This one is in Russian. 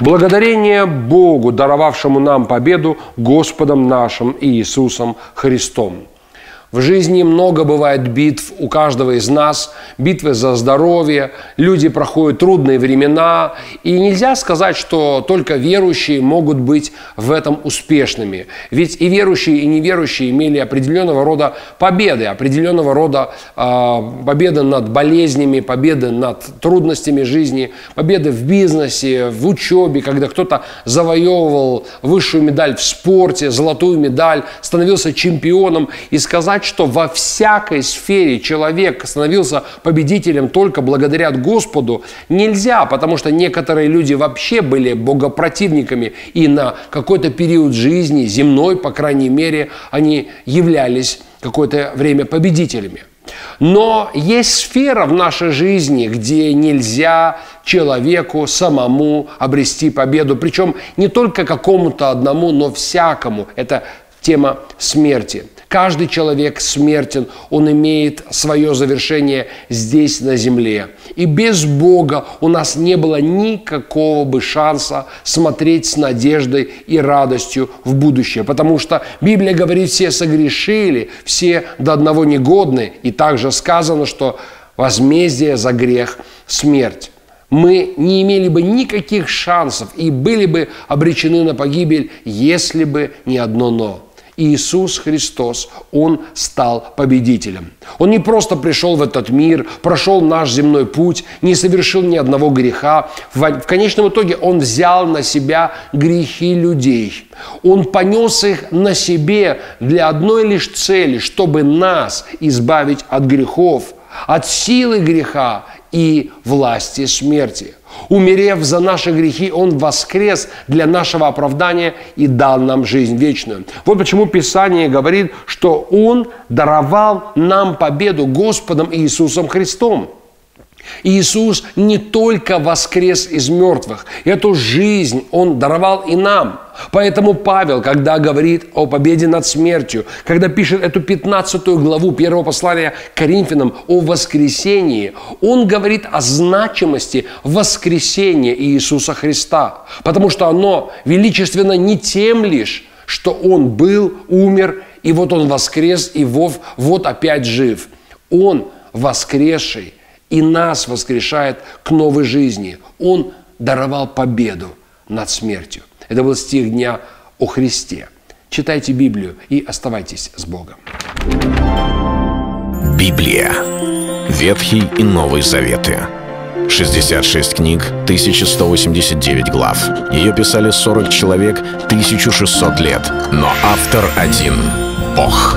Благодарение Богу, даровавшему нам победу Господом нашим Иисусом Христом. В жизни много бывает битв у каждого из нас, битвы за здоровье, люди проходят трудные времена, и нельзя сказать, что только верующие могут быть в этом успешными. Ведь и верующие, и неверующие имели определенного рода победы, определенного рода э, победы над болезнями, победы над трудностями жизни, победы в бизнесе, в учебе, когда кто-то завоевывал высшую медаль в спорте, золотую медаль, становился чемпионом, и сказать, сказать, что во всякой сфере человек становился победителем только благодаря Господу, нельзя, потому что некоторые люди вообще были богопротивниками, и на какой-то период жизни, земной, по крайней мере, они являлись какое-то время победителями. Но есть сфера в нашей жизни, где нельзя человеку самому обрести победу. Причем не только какому-то одному, но всякому. Это тема смерти. Каждый человек смертен, он имеет свое завершение здесь, на земле. И без Бога у нас не было никакого бы шанса смотреть с надеждой и радостью в будущее. Потому что Библия говорит, все согрешили, все до одного негодны. И также сказано, что возмездие за грех – смерть мы не имели бы никаких шансов и были бы обречены на погибель, если бы не одно «но». Иисус Христос, Он стал победителем. Он не просто пришел в этот мир, прошел наш земной путь, не совершил ни одного греха. В конечном итоге Он взял на себя грехи людей. Он понес их на себе для одной лишь цели, чтобы нас избавить от грехов, от силы греха и власти смерти. Умерев за наши грехи, Он воскрес для нашего оправдания и дал нам жизнь вечную. Вот почему Писание говорит, что Он даровал нам победу Господом Иисусом Христом. Иисус не только воскрес из мертвых, эту жизнь Он даровал и нам. Поэтому Павел, когда говорит о победе над смертью, когда пишет эту 15 главу первого послания Коринфянам о воскресении, он говорит о значимости воскресения Иисуса Христа. Потому что оно величественно не тем лишь, что Он был, умер, и вот Он воскрес, и вот, вот опять жив. Он воскресший, и нас воскрешает к новой жизни. Он даровал победу над смертью. Это был стих дня о Христе. Читайте Библию и оставайтесь с Богом. Библия. Ветхий и Новый Заветы. 66 книг, 1189 глав. Ее писали 40 человек, 1600 лет. Но автор один — Бог.